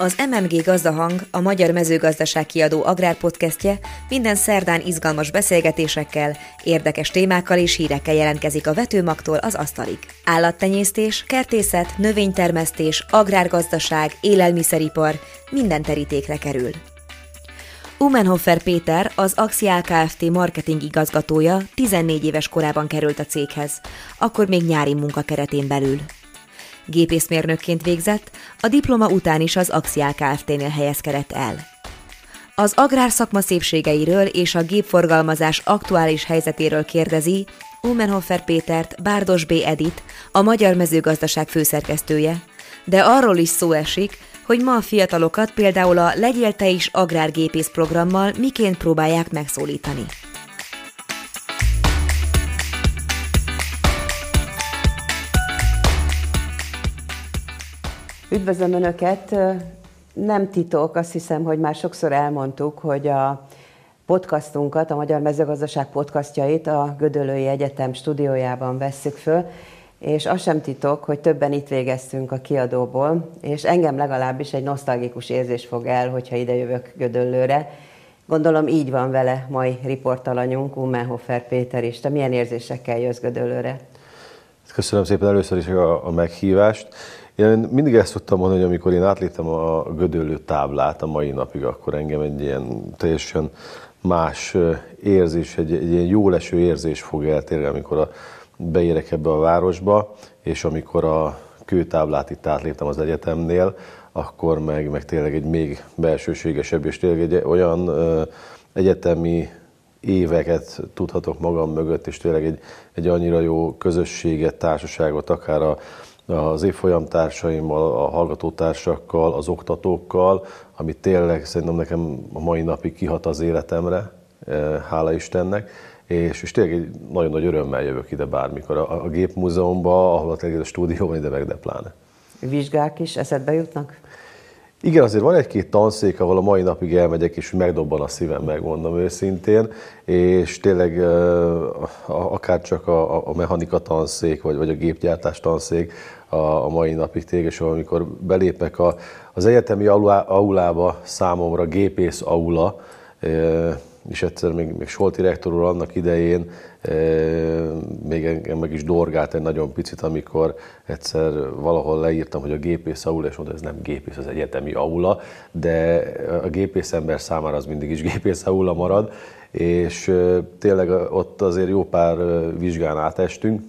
Az MMG Gazdahang, a Magyar Mezőgazdaság kiadó agrárpodcastje minden szerdán izgalmas beszélgetésekkel, érdekes témákkal és hírekkel jelentkezik a vetőmagtól az asztalig. Állattenyésztés, kertészet, növénytermesztés, agrárgazdaság, élelmiszeripar, minden terítékre kerül. Umenhofer Péter, az Axial Kft. marketing igazgatója 14 éves korában került a céghez, akkor még nyári munka keretén belül. Gépészmérnökként végzett, a diploma után is az Axial Kft-nél helyezkedett el. Az agrárszakma szépségeiről és a gépforgalmazás aktuális helyzetéről kérdezi Umenhofer Pétert Bárdos B. Edit, a Magyar Mezőgazdaság főszerkesztője, de arról is szó esik, hogy ma a fiatalokat például a Legyél te is agrárgépész programmal miként próbálják megszólítani. Üdvözlöm Önöket! Nem titok, azt hiszem, hogy már sokszor elmondtuk, hogy a podcastunkat, a Magyar Mezőgazdaság podcastjait a Gödöllői Egyetem stúdiójában vesszük föl, és az sem titok, hogy többen itt végeztünk a kiadóból, és engem legalábbis egy nosztalgikus érzés fog el, hogyha ide jövök Gödöllőre. Gondolom így van vele mai riportalanyunk, Ummenhofer Péter is. Te milyen érzésekkel jössz Gödöllőre? Köszönöm szépen először is a meghívást. Én mindig ezt tudtam mondani, hogy amikor én átléptem a gödöllő táblát a mai napig, akkor engem egy ilyen teljesen más érzés, egy, egy ilyen jó leső érzés fog el tényleg, amikor a, beérek ebbe a városba, és amikor a kőtáblát itt átléptem az egyetemnél, akkor meg, meg tényleg egy még belsőségesebb, és tényleg egy olyan ö, egyetemi éveket tudhatok magam mögött, és tényleg egy, egy annyira jó közösséget, társaságot, akár a, az évfolyam társaimmal, a hallgatótársakkal, az oktatókkal, ami tényleg szerintem nekem a mai napig kihat az életemre, hála Istennek, és, és tényleg egy nagyon nagy örömmel jövök ide bármikor a, a gépmúzeumban, ahol a stúdió van, ide meg de pláne. Vizsgák is eszedbe jutnak? Igen, azért van egy-két tanszék, ahol a mai napig elmegyek, és megdobban a szívem, megmondom őszintén, és tényleg akár csak a, a mechanika tanszék, vagy, vagy a gépgyártás tanszék a, a mai napig tényleg, amikor belépek a, az egyetemi aulába számomra gépész aula, és egyszer még, még Solti rektor úr annak idején még engem meg is dorgált egy nagyon picit, amikor egyszer valahol leírtam, hogy a gépész aula, és mondta, ez nem gépész, az egyetemi aula, de a gépész ember számára az mindig is gépész aula marad, és tényleg ott azért jó pár vizsgán átestünk,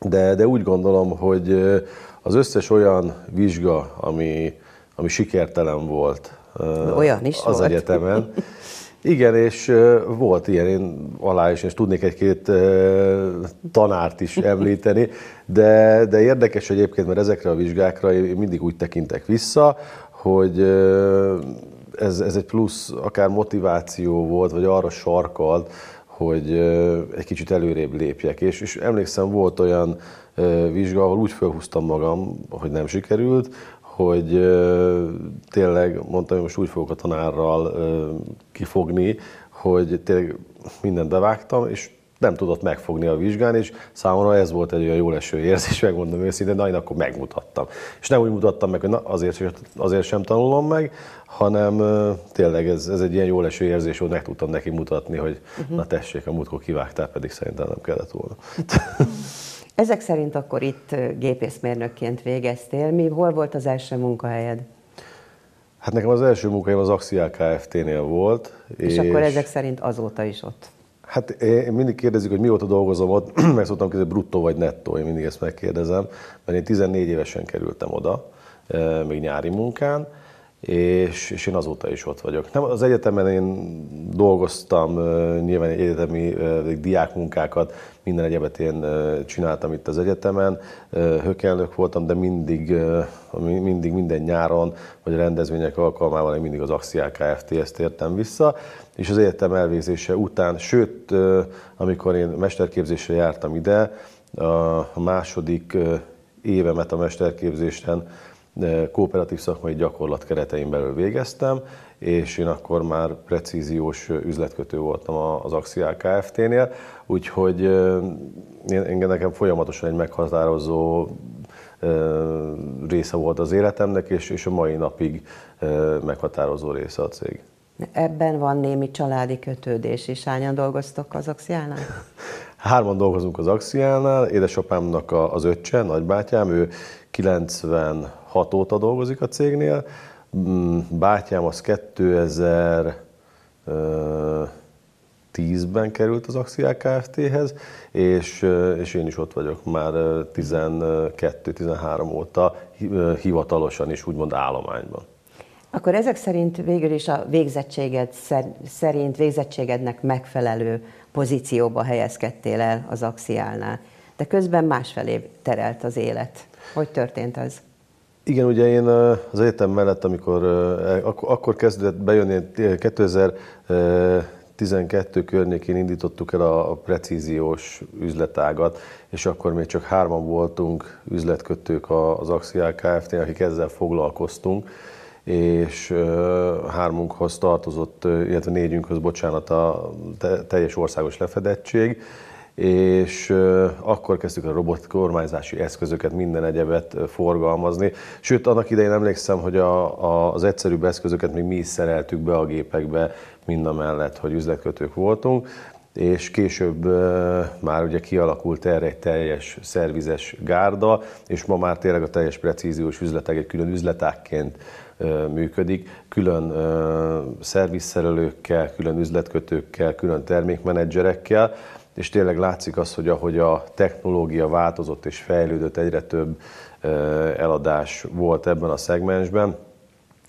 de, de úgy gondolom, hogy az összes olyan vizsga, ami, ami sikertelen volt olyan is az volt. egyetemen, Igen, és volt ilyen, én alá is, és tudnék egy-két tanárt is említeni, de, de érdekes egyébként, mert ezekre a vizsgákra én mindig úgy tekintek vissza, hogy ez, ez egy plusz akár motiváció volt, vagy arra sarkalt, hogy egy kicsit előrébb lépjek. És, és emlékszem, volt olyan vizsga, ahol úgy felhúztam magam, hogy nem sikerült, hogy tényleg mondtam, hogy most úgy fogok a tanárral kifogni, hogy tényleg mindent bevágtam, és nem tudott megfogni a vizsgán, és számomra ez volt egy olyan jó leső érzés, megmondom őszintén, de én akkor megmutattam. És nem úgy mutattam meg, hogy na, azért, azért sem tanulom meg, hanem tényleg ez, ez egy ilyen jó leső érzés, hogy meg tudtam neki mutatni, hogy uh-huh. na tessék, a múltkor kivágtál, pedig szerintem nem kellett volna. Ezek szerint akkor itt gépészmérnökként végeztél. Mi, hol volt az első munkahelyed? Hát nekem az első munkahelyem az Axial Kft-nél volt. És, és akkor ezek szerint azóta is ott? Hát én mindig kérdezik, hogy mióta dolgozom ott, meg szoktam kérdezni, bruttó vagy nettó, én mindig ezt megkérdezem, mert én 14 évesen kerültem oda, még nyári munkán, és, és én azóta is ott vagyok. Nem, az egyetemen én dolgoztam, nyilván egyetemi diákmunkákat, minden egyebet én csináltam itt az egyetemen, hökelnök voltam, de mindig, mindig minden nyáron, vagy rendezvények alkalmával én mindig az Axial Kft-hez tértem vissza, és az egyetem elvégzése után, sőt, amikor én mesterképzésre jártam ide, a második évemet a mesterképzésen kooperatív szakmai gyakorlat keretein belül végeztem, és én akkor már precíziós üzletkötő voltam az Axial Kft-nél, úgyhogy engem nekem folyamatosan egy meghatározó része volt az életemnek, és, és a mai napig meghatározó része a cég. Ebben van némi családi kötődés is. Hányan dolgoztok az Axiánál? Hárman dolgozunk az Axiánál. Édesapámnak az öccse, nagybátyám, ő 96 óta dolgozik a cégnél. Mm, bátyám az 2010-ben került az Axiál Kft-hez, és, és én is ott vagyok már 12-13 óta hivatalosan is, úgymond állományban. Akkor ezek szerint végül is a végzettséged szerint, végzettségednek megfelelő pozícióba helyezkedtél el az Axiálnál. De közben másfelé terelt az élet. Hogy történt ez? Igen, ugye én az egyetem mellett, amikor akkor, akkor kezdett bejönni 2012 környékén indítottuk el a precíziós üzletágat, és akkor még csak hárman voltunk üzletkötők az Axial Kft-nél, akik ezzel foglalkoztunk és hármunkhoz tartozott, illetve négyünkhöz, bocsánat, a teljes országos lefedettség, és akkor kezdtük a robot kormányzási eszközöket, minden egyebet forgalmazni. Sőt, annak idején emlékszem, hogy a, a, az egyszerűbb eszközöket még mi is szereltük be a gépekbe, mind a mellett, hogy üzletkötők voltunk. És később már ugye kialakult erre egy teljes szervizes gárda, és ma már tényleg a teljes precíziós üzletek egy külön üzletákként működik, külön szervizszerelőkkel, külön üzletkötőkkel, külön termékmenedzserekkel, és tényleg látszik az, hogy ahogy a technológia változott és fejlődött, egyre több eladás volt ebben a szegmensben,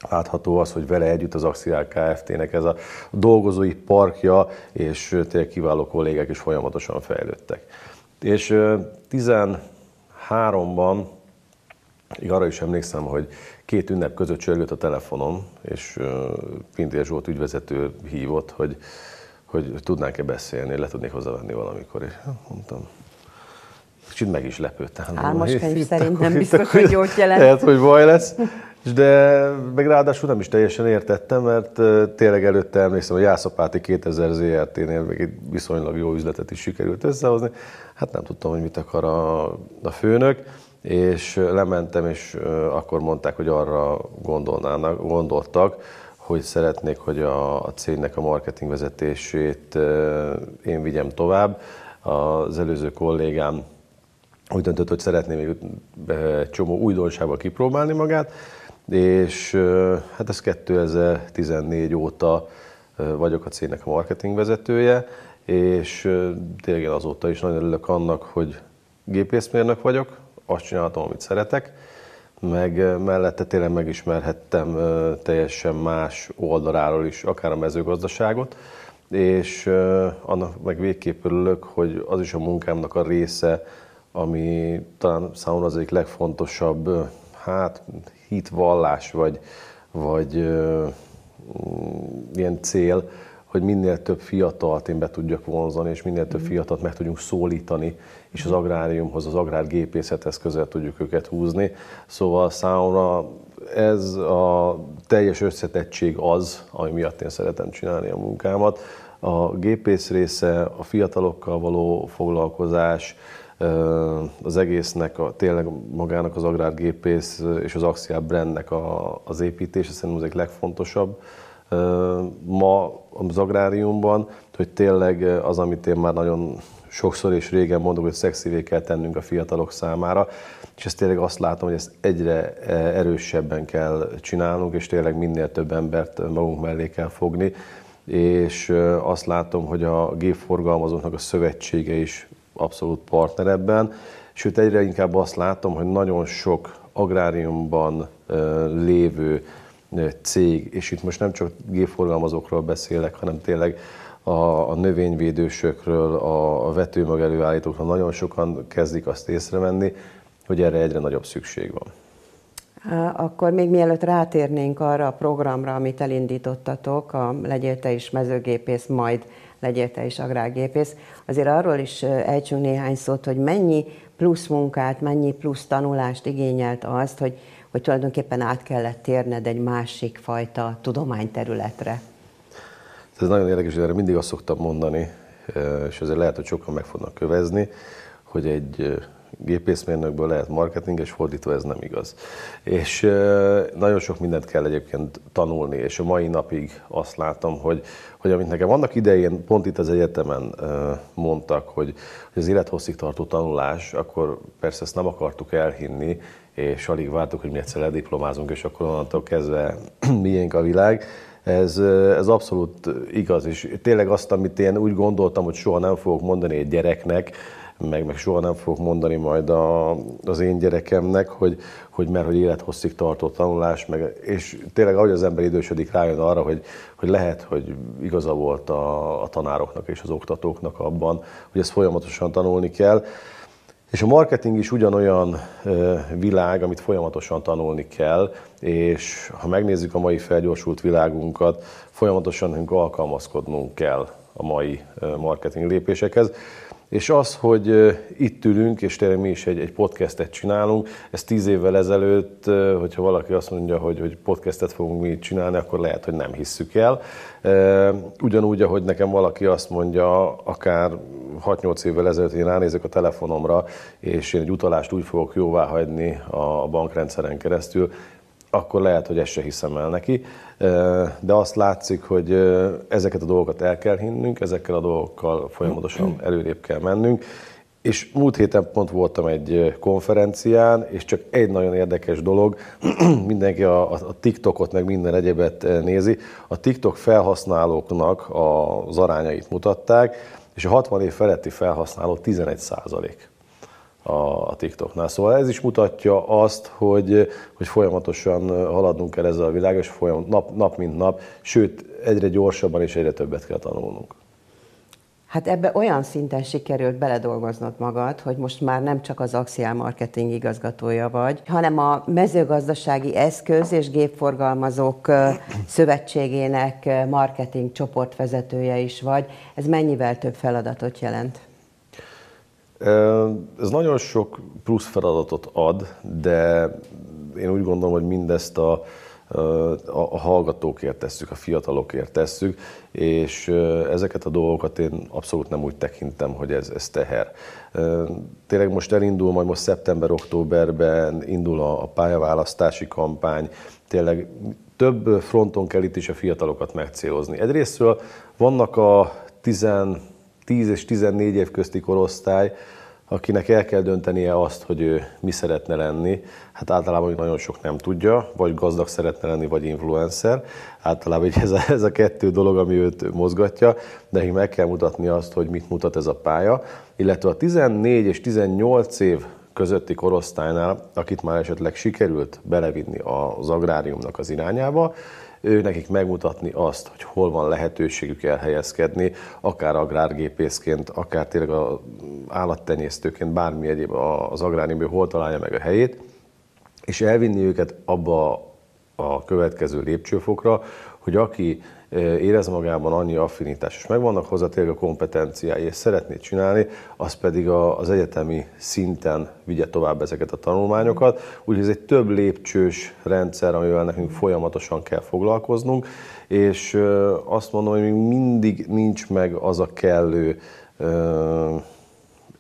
látható az, hogy vele együtt az Axial Kft-nek ez a dolgozói parkja, és tényleg kiváló kollégák is folyamatosan fejlődtek. És 13-ban, arra is emlékszem, hogy két ünnep között csörgött a telefonom, és Pintér Zsolt ügyvezető hívott, hogy, hogy tudnánk-e beszélni, le tudnék hozzávenni valamikor, és mondtam, kicsit meg is lepődtem. Álmos könyv szerint nem biztos, hogy jót jelent. Lehet, hogy baj lesz. De meg ráadásul nem is teljesen értettem, mert tényleg előtte emlékszem, hogy Jászapáti 2000 ZRT-nél még egy viszonylag jó üzletet is sikerült összehozni. Hát nem tudtam, hogy mit akar a, a főnök és lementem, és akkor mondták, hogy arra gondolnának, gondoltak, hogy szeretnék, hogy a, a cégnek a marketing vezetését én vigyem tovább. Az előző kollégám úgy döntött, hogy szeretné még csomó újdonsággal kipróbálni magát, és hát ez 2014 óta vagyok a cégnek a marketing vezetője, és tényleg azóta is nagyon örülök annak, hogy gépészmérnök vagyok, azt csináltam, amit szeretek, meg mellette tényleg megismerhettem teljesen más oldaláról is, akár a mezőgazdaságot, és annak meg végképp örülök, hogy az is a munkámnak a része, ami talán számomra az egyik legfontosabb, hát hitvallás, vagy, vagy mm, ilyen cél, hogy minél több fiatalt én be tudjak vonzani, és minél több fiatalt meg tudjunk szólítani, és az agráriumhoz, az agrárgépészethez közel tudjuk őket húzni. Szóval számomra ez a teljes összetettség az, ami miatt én szeretem csinálni a munkámat. A gépész része, a fiatalokkal való foglalkozás, az egésznek, a, tényleg magának az agrárgépész és az Axial brandnek a, az építése szerintem az egy legfontosabb ma az agráriumban, hogy tényleg az, amit én már nagyon sokszor és régen mondok, hogy szexivé kell tennünk a fiatalok számára, és ezt tényleg azt látom, hogy ezt egyre erősebben kell csinálnunk, és tényleg minél több embert magunk mellé kell fogni, és azt látom, hogy a gépforgalmazóknak a szövetsége is abszolút partner ebben, sőt egyre inkább azt látom, hogy nagyon sok agráriumban lévő cég, és itt most nem csak gépforgalmazókról beszélek, hanem tényleg a, a növényvédősökről, a, a vetőmag előállítókról nagyon sokan kezdik azt észrevenni, hogy erre egyre nagyobb szükség van. Akkor még mielőtt rátérnénk arra a programra, amit elindítottatok, a Legyél te is mezőgépész, majd Legyél te is agrárgépész, azért arról is ejtsünk néhány szót, hogy mennyi plusz munkát, mennyi plusz tanulást igényelt azt, hogy, hogy tulajdonképpen át kellett térned egy másik fajta tudományterületre. Ez nagyon érdekes, erre mindig azt szoktam mondani, és ezért lehet, hogy sokan meg fognak kövezni, hogy egy gépészmérnökből lehet marketing, és fordítva ez nem igaz. És nagyon sok mindent kell egyébként tanulni, és a mai napig azt látom, hogy, hogy amit nekem annak idején pont itt az egyetemen mondtak, hogy, hogy az élethosszig tartó tanulás, akkor persze ezt nem akartuk elhinni, és alig vártuk, hogy mi egyszer lediplomázunk, és akkor onnantól kezdve miénk a világ. Ez, ez abszolút igaz, és tényleg azt, amit én úgy gondoltam, hogy soha nem fogok mondani egy gyereknek, meg, meg soha nem fogok mondani majd a, az én gyerekemnek, hogy, hogy mert hogy élethosszig tartó tanulás, meg, és tényleg ahogy az ember idősödik, rájön arra, hogy, hogy lehet, hogy igaza volt a, a tanároknak és az oktatóknak abban, hogy ezt folyamatosan tanulni kell. És a marketing is ugyanolyan világ, amit folyamatosan tanulni kell, és ha megnézzük a mai felgyorsult világunkat, folyamatosan alkalmazkodnunk kell a mai marketing lépésekhez. És az, hogy itt ülünk, és tényleg mi is egy, egy podcastet csinálunk, ez tíz évvel ezelőtt, hogyha valaki azt mondja, hogy, hogy podcastet fogunk mi csinálni, akkor lehet, hogy nem hisszük el. Ugyanúgy, ahogy nekem valaki azt mondja, akár 6-8 évvel ezelőtt én ránézek a telefonomra, és én egy utalást úgy fogok jóvá hagyni a bankrendszeren keresztül, akkor lehet, hogy ezt se hiszem el neki. De azt látszik, hogy ezeket a dolgokat el kell hinnünk, ezekkel a dolgokkal folyamatosan előrébb kell mennünk. És múlt héten pont voltam egy konferencián, és csak egy nagyon érdekes dolog, mindenki a, a TikTokot, meg minden egyebet nézi, a TikTok felhasználóknak az arányait mutatták, és a 60 év feletti felhasználó 11 százalék a TikToknál. Szóval ez is mutatja azt, hogy, hogy folyamatosan haladnunk kell ezzel a világ, és folyam, nap, nap mint nap, sőt, egyre gyorsabban és egyre többet kell tanulnunk. Hát ebbe olyan szinten sikerült beledolgoznod magad, hogy most már nem csak az Axial Marketing igazgatója vagy, hanem a mezőgazdasági eszköz és gépforgalmazók szövetségének marketing csoportvezetője is vagy. Ez mennyivel több feladatot jelent? Ez nagyon sok plusz feladatot ad, de én úgy gondolom, hogy mindezt a, a, hallgatókért tesszük, a fiatalokért tesszük, és ezeket a dolgokat én abszolút nem úgy tekintem, hogy ez, ez teher. Tényleg most elindul, majd most szeptember-októberben indul a, a pályaválasztási kampány, tényleg több fronton kell itt is a fiatalokat megcélozni. Egyrésztről vannak a 10 10 és 14 év közti korosztály, akinek el kell döntenie azt, hogy ő mi szeretne lenni. Hát általában nagyon sok nem tudja, vagy gazdag szeretne lenni, vagy influencer. Általában ez a, ez a kettő dolog, ami őt mozgatja, de nekik meg kell mutatni azt, hogy mit mutat ez a pálya. Illetve a 14 és 18 év közötti korosztálynál, akit már esetleg sikerült belevinni az agráriumnak az irányába, ő nekik megmutatni azt, hogy hol van lehetőségük elhelyezkedni, akár agrárgépészként, akár tényleg az állattenyésztőként, bármi egyéb az agráriumban, hol találja meg a helyét, és elvinni őket abba a következő lépcsőfokra, hogy aki érez magában annyi affinitás, és megvannak hozzá tényleg a kompetenciái, és szeretné csinálni, az pedig az egyetemi szinten vigye tovább ezeket a tanulmányokat. Úgyhogy ez egy több lépcsős rendszer, amivel nekünk folyamatosan kell foglalkoznunk, és azt mondom, hogy még mindig nincs meg az a kellő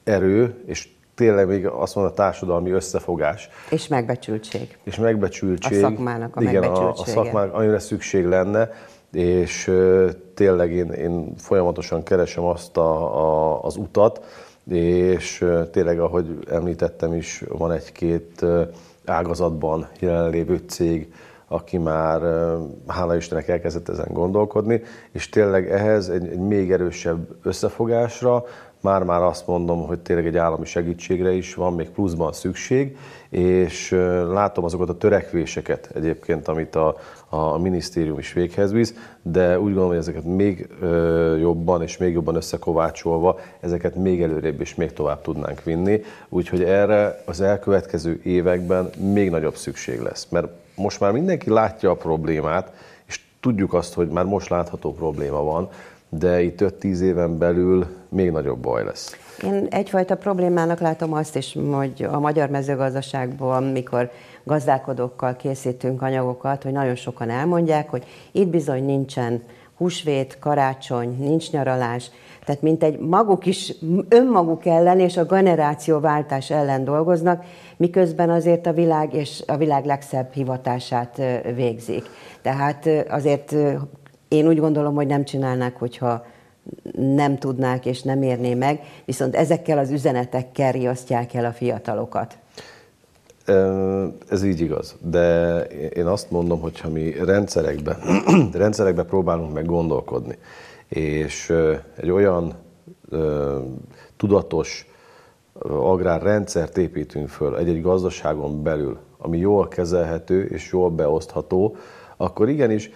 erő, és tényleg még azt mondom, a társadalmi összefogás. És megbecsültség. És megbecsültség. A szakmának a Igen, a, a szakmának, amire szükség lenne és tényleg én, én folyamatosan keresem azt a, a, az utat, és tényleg, ahogy említettem is, van egy-két ágazatban jelenlévő cég, aki már, hála Istennek elkezdett ezen gondolkodni, és tényleg ehhez egy, egy még erősebb összefogásra, már-már azt mondom, hogy tényleg egy állami segítségre is van még pluszban szükség, és látom azokat a törekvéseket egyébként, amit a, a minisztérium is véghez visz, de úgy gondolom, hogy ezeket még jobban és még jobban összekovácsolva, ezeket még előrébb és még tovább tudnánk vinni, úgyhogy erre az elkövetkező években még nagyobb szükség lesz, mert most már mindenki látja a problémát, és tudjuk azt, hogy már most látható probléma van, de itt 5-10 éven belül még nagyobb baj lesz. Én egyfajta problémának látom azt is, hogy a magyar mezőgazdaságban, mikor gazdálkodókkal készítünk anyagokat, hogy nagyon sokan elmondják, hogy itt bizony nincsen húsvét, karácsony, nincs nyaralás, Tehát mint egy maguk is önmaguk ellen és a generációváltás ellen dolgoznak, miközben azért a világ és a világ legszebb hivatását végzik. Tehát azért én úgy gondolom, hogy nem csinálnák, hogyha nem tudnák és nem érné meg, viszont ezekkel az üzenetekkel riasztják el a fiatalokat. Ez így igaz, de én azt mondom, hogy ha mi rendszerekbe, rendszerekbe próbálunk meg gondolkodni, és egy olyan tudatos agrárrendszert építünk föl egy-egy gazdaságon belül, ami jól kezelhető és jól beosztható, akkor igenis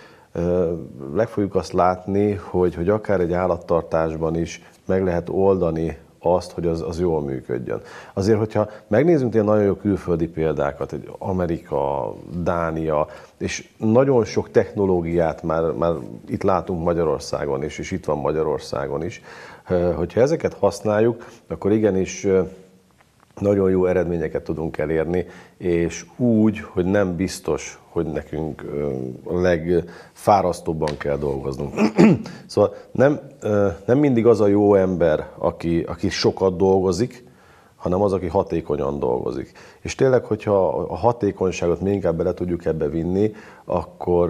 meg fogjuk azt látni, hogy, hogy akár egy állattartásban is meg lehet oldani azt, hogy az, az jól működjön. Azért, hogyha megnézzünk ilyen nagyon jó külföldi példákat, egy Amerika, Dánia, és nagyon sok technológiát már, már itt látunk Magyarországon is, és itt van Magyarországon is, hogyha ezeket használjuk, akkor igenis nagyon jó eredményeket tudunk elérni, és úgy, hogy nem biztos, hogy nekünk a legfárasztóbban kell dolgoznunk. szóval nem, nem mindig az a jó ember, aki, aki sokat dolgozik, hanem az, aki hatékonyan dolgozik. És tényleg, hogyha a hatékonyságot még inkább bele tudjuk ebbe vinni, akkor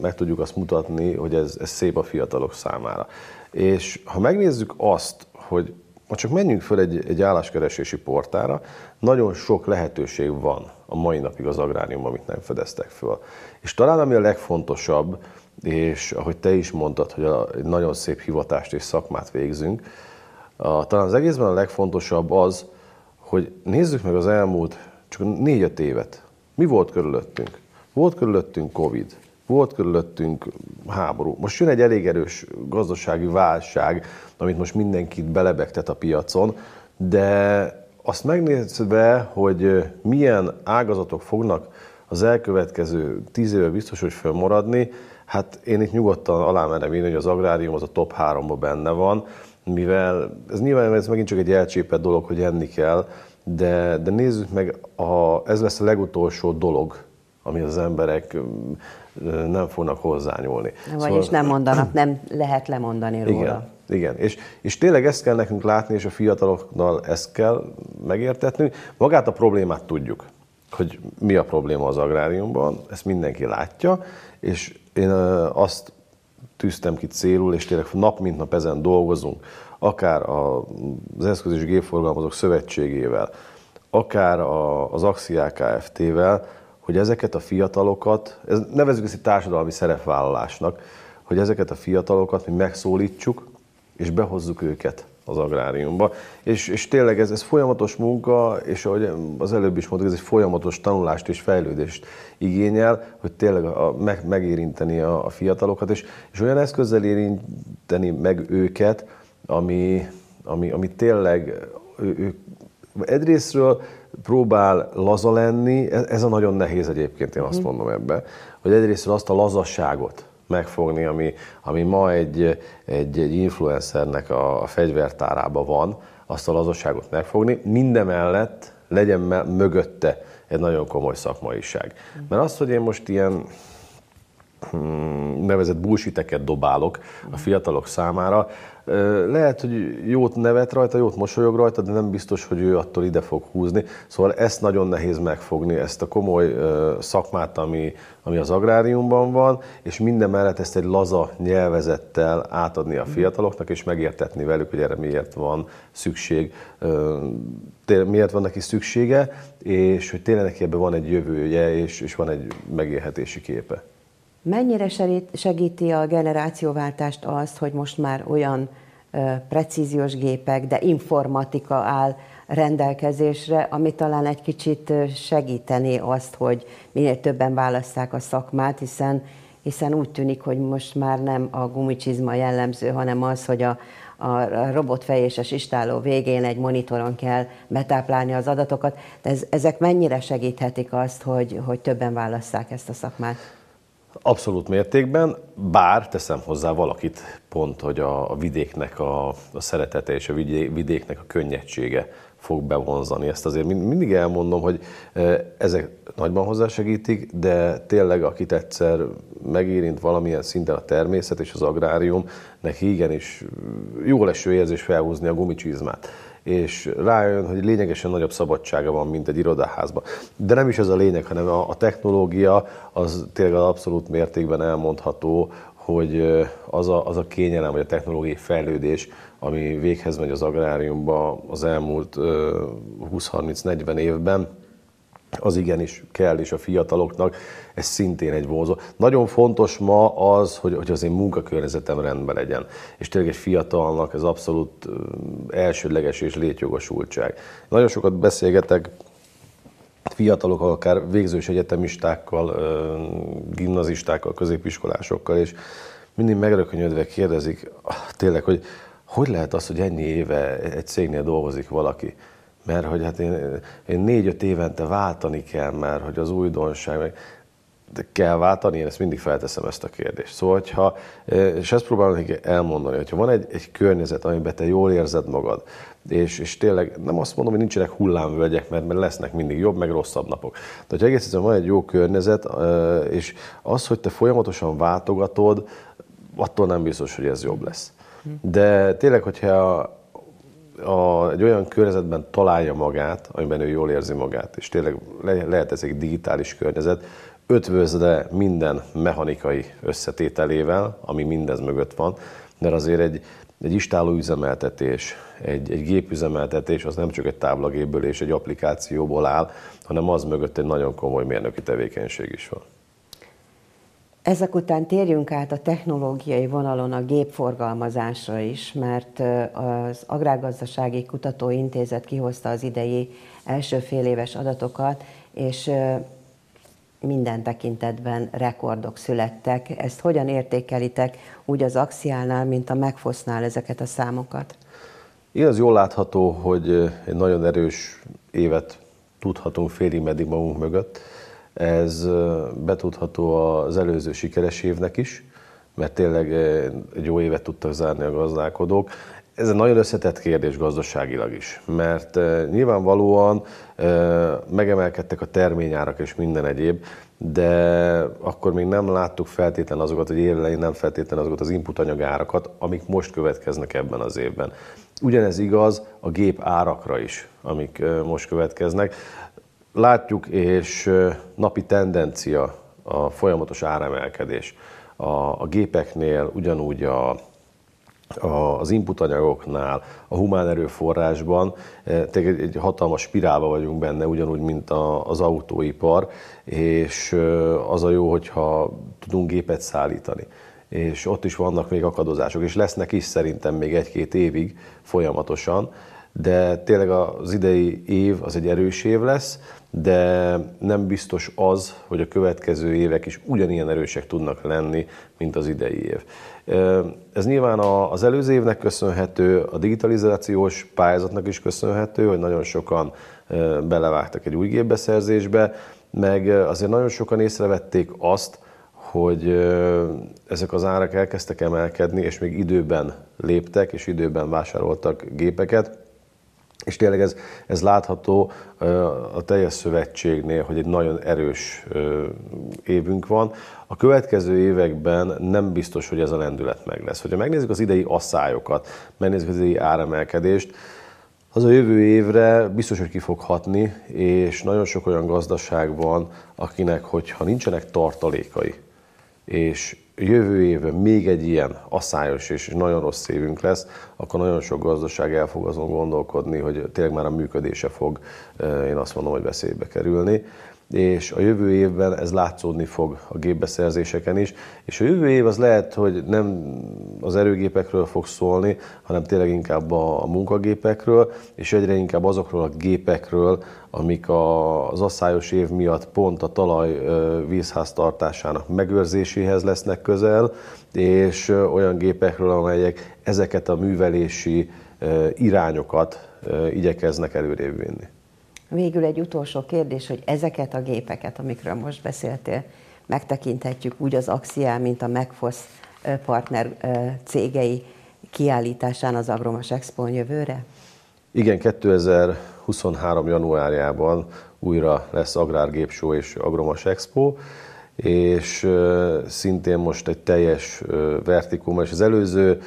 meg tudjuk azt mutatni, hogy ez, ez szép a fiatalok számára. És ha megnézzük azt, hogy ha csak menjünk föl egy, egy álláskeresési portára, nagyon sok lehetőség van a mai napig az agráriumban, amit nem fedeztek föl. És talán ami a legfontosabb, és ahogy te is mondtad, hogy a, egy nagyon szép hivatást és szakmát végzünk, a, talán az egészben a legfontosabb az, hogy nézzük meg az elmúlt csak négy-öt évet. Mi volt körülöttünk? Volt körülöttünk Covid, volt körülöttünk háború. Most jön egy elég erős gazdasági válság, amit most mindenkit belebegtet a piacon, de azt megnézve, hogy milyen ágazatok fognak az elkövetkező tíz éve biztos, hogy fölmaradni, hát én itt nyugodtan alámerem én, hogy az agrárium az a top háromba benne van, mivel ez nyilván ez megint csak egy elcsépett dolog, hogy enni kell, de, de nézzük meg, a, ez lesz a legutolsó dolog, ami az emberek nem fognak hozzányúlni. Vagyis szóval... nem mondanak, nem lehet lemondani róla. Igen, igen. És, és tényleg ezt kell nekünk látni, és a fiataloknál ezt kell megértetni. Magát a problémát tudjuk, hogy mi a probléma az agráriumban, ezt mindenki látja, és én azt tűztem ki célul, és tényleg nap mint nap ezen dolgozunk, akár az Eszköz és Gépforgalmazók Szövetségével, akár az Axiá Kft-vel, hogy ezeket a fiatalokat, ez, nevezük ezt egy társadalmi szerepvállalásnak, hogy ezeket a fiatalokat mi megszólítsuk, és behozzuk őket az agráriumba. És, és tényleg ez, ez folyamatos munka, és ahogy az előbb is mondtuk, ez egy folyamatos tanulást és fejlődést igényel, hogy tényleg a, meg, megérinteni a, a fiatalokat, és, és olyan eszközzel érinteni meg őket, ami, ami, ami tényleg ő, ő, egyrésztről próbál laza lenni, ez a nagyon nehéz egyébként, én azt mhm. mondom ebbe, hogy egyrészt azt a lazasságot megfogni, ami, ami ma egy, egy, egy influencernek a, a fegyvertárában van, azt a lazasságot megfogni, mindemellett legyen mögötte egy nagyon komoly szakmaiság. Mhm. Mert az, hogy én most ilyen nevezett bullshiteket dobálok a fiatalok számára, lehet, hogy jót nevet rajta, jót mosolyog rajta, de nem biztos, hogy ő attól ide fog húzni. Szóval ezt nagyon nehéz megfogni, ezt a komoly szakmát, ami, ami az agráriumban van, és minden mellett ezt egy laza nyelvezettel átadni a fiataloknak, és megértetni velük, hogy erre miért van szükség, miért van neki szüksége, és hogy tényleg neki ebben van egy jövője, és, és van egy megélhetési képe. Mennyire segíti a generációváltást azt, hogy most már olyan precíziós gépek, de informatika áll rendelkezésre, ami talán egy kicsit segítené azt, hogy minél többen válasszák a szakmát, hiszen, hiszen úgy tűnik, hogy most már nem a gumicsizma jellemző, hanem az, hogy a, a robotfej és végén egy monitoron kell betáplálni az adatokat. Ez, ezek mennyire segíthetik azt, hogy, hogy többen válasszák ezt a szakmát? Abszolút mértékben, bár teszem hozzá valakit pont, hogy a, vidéknek a, a szeretete és a vidéknek a könnyedsége fog bevonzani. Ezt azért mindig elmondom, hogy ezek nagyban hozzásegítik, de tényleg akit egyszer megérint valamilyen szinten a természet és az agrárium, neki igenis jó leső érzés felhúzni a gumicsizmát és rájön, hogy lényegesen nagyobb szabadsága van, mint egy irodaházban. De nem is ez a lényeg, hanem a, technológia az tényleg az abszolút mértékben elmondható, hogy az a, az a kényelem, vagy a technológiai fejlődés, ami véghez megy az agráriumban az elmúlt 20-30-40 évben, az igenis kell is a fiataloknak, ez szintén egy vonzó. Nagyon fontos ma az, hogy, hogy az én munkakörnyezetem rendben legyen. És tényleg egy fiatalnak ez abszolút elsődleges és létjogosultság. Nagyon sokat beszélgetek fiatalok, akár végzős egyetemistákkal, gimnazistákkal, középiskolásokkal, és mindig megrökönyödve kérdezik ah, tényleg, hogy hogy lehet az, hogy ennyi éve egy cégnél dolgozik valaki? Mert hogy hát én, én négy-öt évente váltani kell, mert hogy az újdonság, meg de kell váltani, én ezt mindig felteszem ezt a kérdést. Szóval, hogyha, és ezt próbálom nekik elmondani, hogyha van egy, egy környezet, amiben te jól érzed magad, és, és tényleg nem azt mondom, hogy nincsenek hullámvölgyek, mert, mert lesznek mindig jobb, meg rosszabb napok. De hogyha egész egyszerűen van egy jó környezet, és az, hogy te folyamatosan váltogatod, attól nem biztos, hogy ez jobb lesz. De tényleg, hogyha a, egy olyan környezetben találja magát, amiben ő jól érzi magát, és tényleg le, lehet ez egy digitális környezet, ötvözve minden mechanikai összetételével, ami mindez mögött van, mert azért egy, egy istáló üzemeltetés, egy, egy gépüzemeltetés az nem csak egy táblagépből és egy applikációból áll, hanem az mögött egy nagyon komoly mérnöki tevékenység is van. Ezek után térjünk át a technológiai vonalon a gépforgalmazásra is, mert az Agrárgazdasági Kutatóintézet kihozta az idei első fél éves adatokat, és minden tekintetben rekordok születtek. Ezt hogyan értékelitek úgy az Axiálnál, mint a Megfosznál ezeket a számokat? Igaz, jól látható, hogy egy nagyon erős évet tudhatunk félig meddig magunk mögött. Ez betudható az előző sikeres évnek is, mert tényleg egy jó évet tudtak zárni a gazdálkodók. Ez egy nagyon összetett kérdés gazdaságilag is, mert nyilvánvalóan megemelkedtek a terményárak és minden egyéb, de akkor még nem láttuk feltétlen azokat, hogy érlei nem feltétlen azokat az input anyagárakat, amik most következnek ebben az évben. Ugyanez igaz a gép árakra is, amik most következnek. Látjuk, és napi tendencia a folyamatos áremelkedés. A, a gépeknél ugyanúgy a, az input anyagoknál, a humán erőforrásban egy, egy hatalmas spirálba vagyunk benne, ugyanúgy, mint az autóipar, és az a jó, hogyha tudunk gépet szállítani. És ott is vannak még akadozások, és lesznek is szerintem még egy-két évig folyamatosan, de tényleg az idei év az egy erős év lesz, de nem biztos az, hogy a következő évek is ugyanilyen erősek tudnak lenni, mint az idei év. Ez nyilván az előző évnek köszönhető, a digitalizációs pályázatnak is köszönhető, hogy nagyon sokan belevágtak egy új gépbeszerzésbe, meg azért nagyon sokan észrevették azt, hogy ezek az árak elkezdtek emelkedni, és még időben léptek, és időben vásároltak gépeket, és tényleg ez, ez látható a teljes szövetségnél, hogy egy nagyon erős évünk van. A következő években nem biztos, hogy ez a lendület meg lesz. Hogyha megnézzük az idei asszályokat, megnézzük az idei áremelkedést, az a jövő évre biztos, hogy ki fog hatni, és nagyon sok olyan gazdaság van, akinek, hogyha nincsenek tartalékai, és jövő évben még egy ilyen asszályos és nagyon rossz évünk lesz, akkor nagyon sok gazdaság el fog azon gondolkodni, hogy tényleg már a működése fog, én azt mondom, hogy veszélybe kerülni és a jövő évben ez látszódni fog a gépbeszerzéseken is, és a jövő év az lehet, hogy nem az erőgépekről fog szólni, hanem tényleg inkább a, munkagépekről, és egyre inkább azokról a gépekről, amik az asszályos év miatt pont a talaj vízháztartásának megőrzéséhez lesznek közel, és olyan gépekről, amelyek ezeket a művelési irányokat igyekeznek előrébb vinni. Végül egy utolsó kérdés, hogy ezeket a gépeket, amikről most beszéltél, megtekinthetjük úgy az Axiál, mint a Megfosz partner cégei kiállításán az Agromas Expo jövőre? Igen, 2023. januárjában újra lesz Agrárgépsó és Agromas Expo, és szintén most egy teljes vertikum, és az előző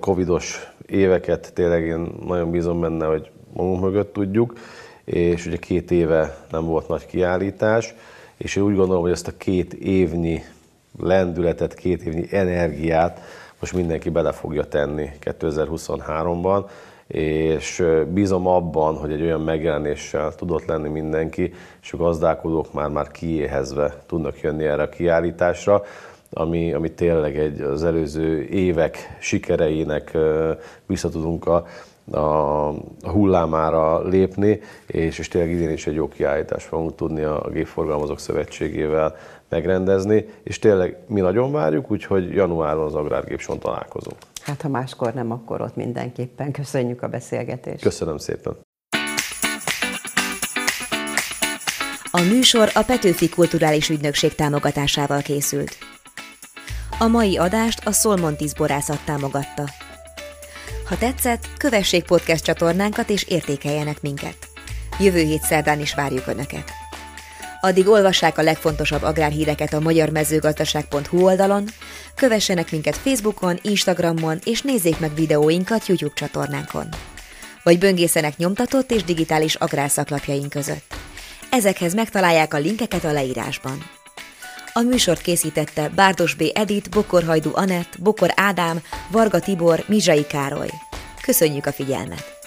covidos éveket tényleg én nagyon bízom benne, hogy magunk mögött tudjuk, és ugye két éve nem volt nagy kiállítás, és én úgy gondolom, hogy ezt a két évnyi lendületet, két évnyi energiát most mindenki bele fogja tenni 2023-ban, és bízom abban, hogy egy olyan megjelenéssel tudott lenni mindenki, és a gazdálkodók már, már kiéhezve tudnak jönni erre a kiállításra, ami, ami tényleg egy, az előző évek sikereinek vissza tudunk a, a hullámára lépni, és, és tényleg idén is egy jó kiállítást fogunk tudni a Gépforgalmazók Szövetségével megrendezni, és tényleg mi nagyon várjuk, úgyhogy januárban az Agrárgépson találkozunk. Hát ha máskor nem, akkor ott mindenképpen. Köszönjük a beszélgetést. Köszönöm szépen. A műsor a Petőfi Kulturális Ügynökség támogatásával készült. A mai adást a Szolmontis borászat támogatta. Ha tetszett, kövessék podcast csatornánkat és értékeljenek minket. Jövő hét szerdán is várjuk Önöket. Addig olvassák a legfontosabb agrárhíreket a magyarmezőgazdaság.hu oldalon, kövessenek minket Facebookon, Instagramon és nézzék meg videóinkat YouTube csatornánkon. Vagy böngészenek nyomtatott és digitális agrárszaklapjaink között. Ezekhez megtalálják a linkeket a leírásban. A műsort készítette Bárdos B. Edit, Bokorhajdu Anett, Bokor Ádám, Varga Tibor, Mizsai Károly. Köszönjük a figyelmet!